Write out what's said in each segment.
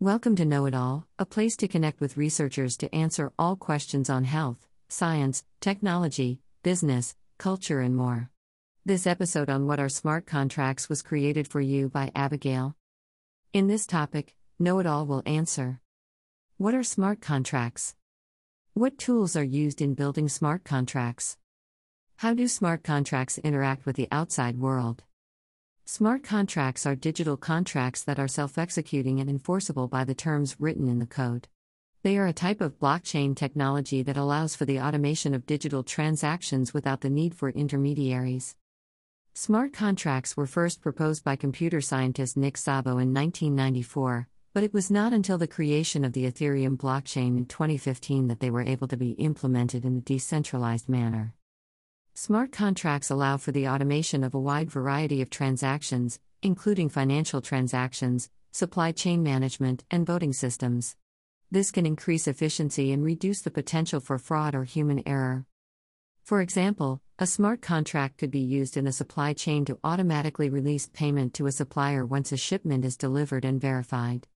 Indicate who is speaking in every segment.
Speaker 1: Welcome to Know It All, a place to connect with researchers to answer all questions on health, science, technology, business, culture, and more. This episode on What Are Smart Contracts was created for you by Abigail. In this topic, Know It All will answer What are smart contracts? What tools are used in building smart contracts? How do smart contracts interact with the outside world? Smart contracts are digital contracts that are self executing and enforceable by the terms written in the code. They are a type of blockchain technology that allows for the automation of digital transactions without the need for intermediaries. Smart contracts were first proposed by computer scientist Nick Szabo in 1994, but it was not until the creation of the Ethereum blockchain in 2015 that they were able to be implemented in a decentralized manner. Smart contracts allow for the automation of a wide variety of transactions, including financial transactions, supply chain management, and voting systems. This can increase efficiency and reduce the potential for fraud or human error. For example, a smart contract could be used in a supply chain to automatically release payment to a supplier once a shipment is delivered and verified.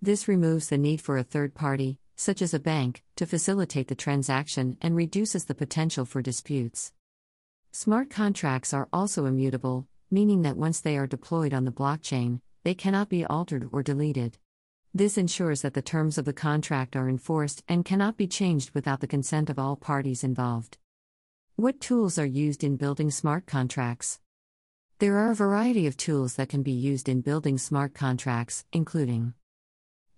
Speaker 1: This removes the need for a third party, such as a bank, to facilitate the transaction and reduces the potential for disputes. Smart contracts are also immutable, meaning that once they are deployed on the blockchain, they cannot be altered or deleted. This ensures that the terms of the contract are enforced and cannot be changed without the consent of all parties involved. What tools are used in building smart contracts? There are a variety of tools that can be used in building smart contracts, including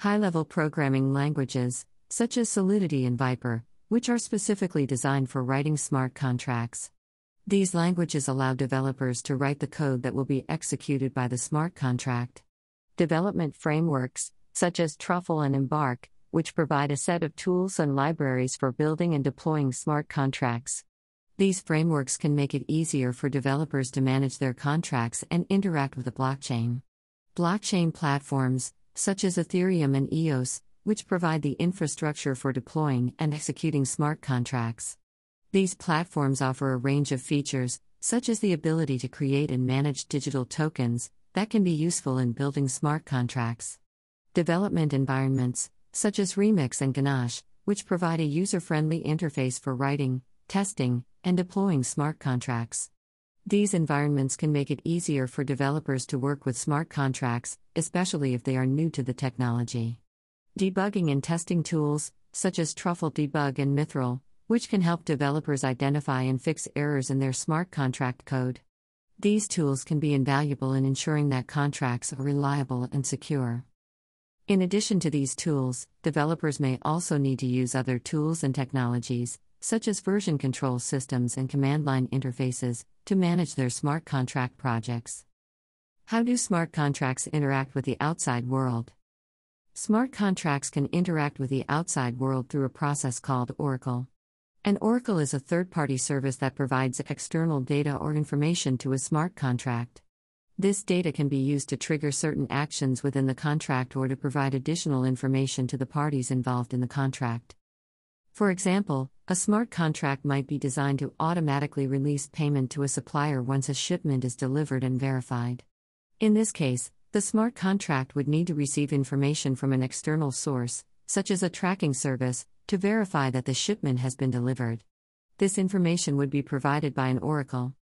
Speaker 1: high level programming languages, such as Solidity and Vyper, which are specifically designed for writing smart contracts. These languages allow developers to write the code that will be executed by the smart contract. Development frameworks, such as Truffle and Embark, which provide a set of tools and libraries for building and deploying smart contracts. These frameworks can make it easier for developers to manage their contracts and interact with the blockchain. Blockchain platforms, such as Ethereum and EOS, which provide the infrastructure for deploying and executing smart contracts. These platforms offer a range of features, such as the ability to create and manage digital tokens, that can be useful in building smart contracts. Development environments, such as Remix and Ganache, which provide a user friendly interface for writing, testing, and deploying smart contracts. These environments can make it easier for developers to work with smart contracts, especially if they are new to the technology. Debugging and testing tools, such as Truffle Debug and Mythril, which can help developers identify and fix errors in their smart contract code. These tools can be invaluable in ensuring that contracts are reliable and secure. In addition to these tools, developers may also need to use other tools and technologies, such as version control systems and command line interfaces, to manage their smart contract projects. How do smart contracts interact with the outside world? Smart contracts can interact with the outside world through a process called Oracle. An oracle is a third party service that provides external data or information to a smart contract. This data can be used to trigger certain actions within the contract or to provide additional information to the parties involved in the contract. For example, a smart contract might be designed to automatically release payment to a supplier once a shipment is delivered and verified. In this case, the smart contract would need to receive information from an external source, such as a tracking service, to verify that the shipment has been delivered. This information would be provided by an oracle.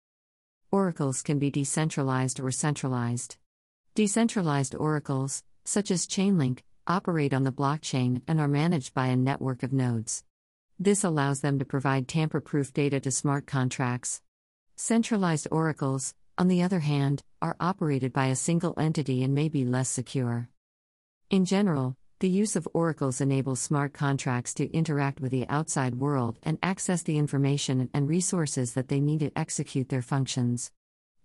Speaker 1: Oracles can be decentralized or centralized. Decentralized oracles, such as Chainlink, operate on the blockchain and are managed by a network of nodes. This allows them to provide tamper proof data to smart contracts. Centralized oracles, on the other hand, are operated by a single entity and may be less secure. In general, the use of oracles enables smart contracts to interact with the outside world and access the information and resources that they need to execute their functions.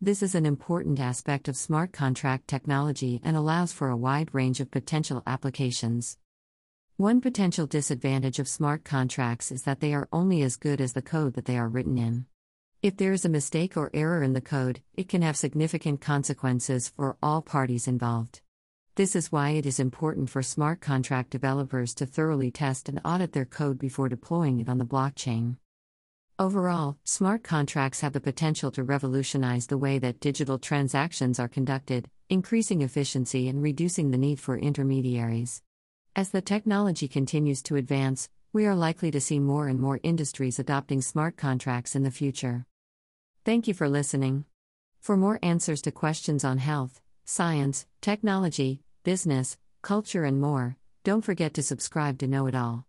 Speaker 1: This is an important aspect of smart contract technology and allows for a wide range of potential applications. One potential disadvantage of smart contracts is that they are only as good as the code that they are written in. If there is a mistake or error in the code, it can have significant consequences for all parties involved. This is why it is important for smart contract developers to thoroughly test and audit their code before deploying it on the blockchain. Overall, smart contracts have the potential to revolutionize the way that digital transactions are conducted, increasing efficiency and reducing the need for intermediaries. As the technology continues to advance, we are likely to see more and more industries adopting smart contracts in the future. Thank you for listening. For more answers to questions on health, science, technology, business, culture, and more. Don't forget to subscribe to Know It All.